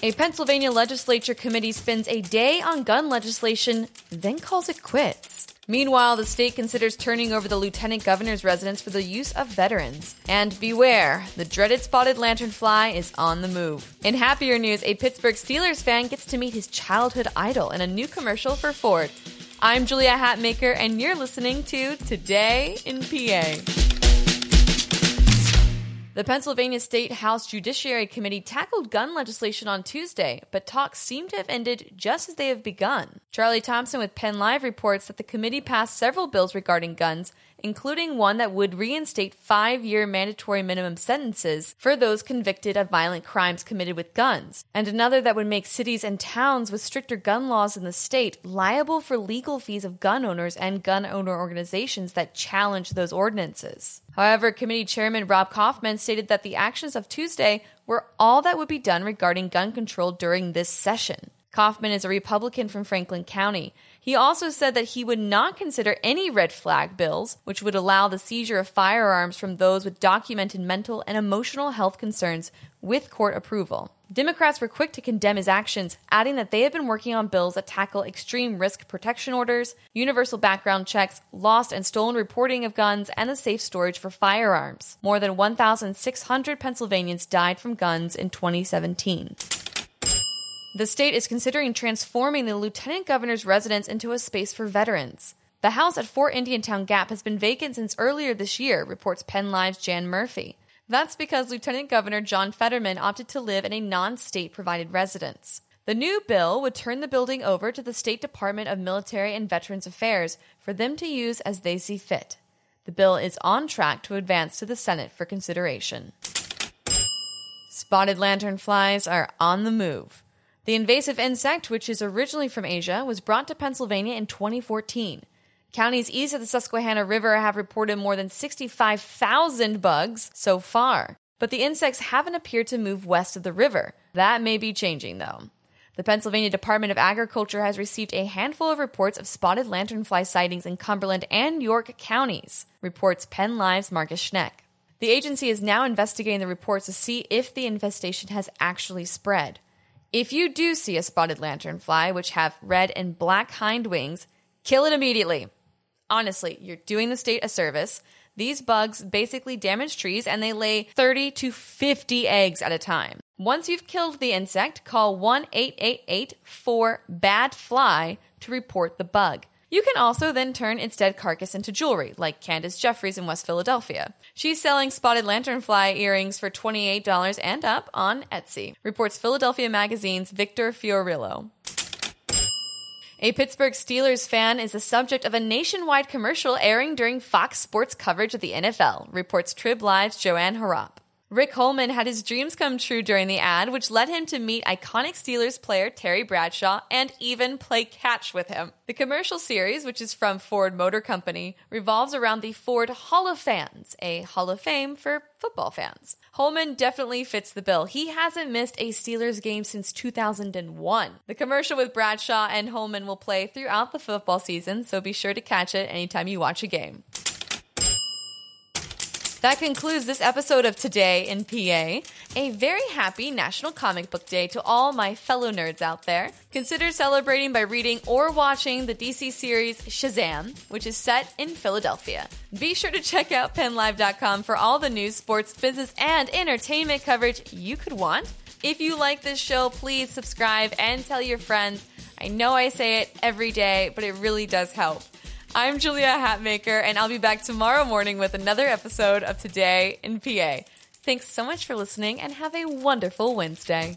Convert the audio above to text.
A Pennsylvania legislature committee spends a day on gun legislation, then calls it quits. Meanwhile, the state considers turning over the lieutenant governor's residence for the use of veterans. And beware, the dreaded spotted lanternfly is on the move. In happier news, a Pittsburgh Steelers fan gets to meet his childhood idol in a new commercial for Ford. I'm Julia Hatmaker, and you're listening to Today in PA. The Pennsylvania State House Judiciary Committee tackled gun legislation on Tuesday, but talks seem to have ended just as they have begun. Charlie Thompson with Penn Live reports that the committee passed several bills regarding guns, including one that would reinstate five year mandatory minimum sentences for those convicted of violent crimes committed with guns, and another that would make cities and towns with stricter gun laws in the state liable for legal fees of gun owners and gun owner organizations that challenge those ordinances. However, committee chairman Rob Kauffman stated that the actions of Tuesday were all that would be done regarding gun control during this session. Kauffman is a Republican from Franklin County. He also said that he would not consider any red flag bills, which would allow the seizure of firearms from those with documented mental and emotional health concerns with court approval. Democrats were quick to condemn his actions, adding that they have been working on bills that tackle extreme risk protection orders, universal background checks, lost and stolen reporting of guns, and the safe storage for firearms. More than 1,600 Pennsylvanians died from guns in 2017. The state is considering transforming the lieutenant governor's residence into a space for veterans. The house at Fort Indiantown Gap has been vacant since earlier this year, reports Penn Live's Jan Murphy. That's because Lieutenant Governor John Fetterman opted to live in a non state provided residence. The new bill would turn the building over to the State Department of Military and Veterans Affairs for them to use as they see fit. The bill is on track to advance to the Senate for consideration. Spotted lanternflies are on the move. The invasive insect, which is originally from Asia, was brought to Pennsylvania in 2014. Counties east of the Susquehanna River have reported more than 65,000 bugs so far. But the insects haven't appeared to move west of the river. That may be changing, though. The Pennsylvania Department of Agriculture has received a handful of reports of spotted lanternfly sightings in Cumberland and York counties, reports Penn Live's Marcus Schneck. The agency is now investigating the reports to see if the infestation has actually spread. If you do see a spotted lanternfly, which have red and black hind wings, kill it immediately. Honestly, you're doing the state a service. These bugs basically damage trees and they lay 30 to 50 eggs at a time. Once you've killed the insect, call 1 888 4 BAD FLY to report the bug. You can also then turn its dead carcass into jewelry, like Candace Jeffries in West Philadelphia. She's selling spotted lanternfly earrings for $28 and up on Etsy, reports Philadelphia Magazine's Victor Fiorillo. A Pittsburgh Steelers fan is the subject of a nationwide commercial airing during Fox Sports coverage of the NFL, reports Trib Live's Joanne Harrop. Rick Holman had his dreams come true during the ad, which led him to meet iconic Steelers player Terry Bradshaw and even play catch with him. The commercial series, which is from Ford Motor Company, revolves around the Ford Hall of Fans, a Hall of Fame for football fans. Holman definitely fits the bill. He hasn't missed a Steelers game since 2001. The commercial with Bradshaw and Holman will play throughout the football season, so be sure to catch it anytime you watch a game. That concludes this episode of Today in PA. A very happy National Comic Book Day to all my fellow nerds out there. Consider celebrating by reading or watching the DC series Shazam, which is set in Philadelphia. Be sure to check out pennlive.com for all the news, sports, business, and entertainment coverage you could want. If you like this show, please subscribe and tell your friends. I know I say it every day, but it really does help. I'm Julia Hatmaker, and I'll be back tomorrow morning with another episode of Today in PA. Thanks so much for listening, and have a wonderful Wednesday.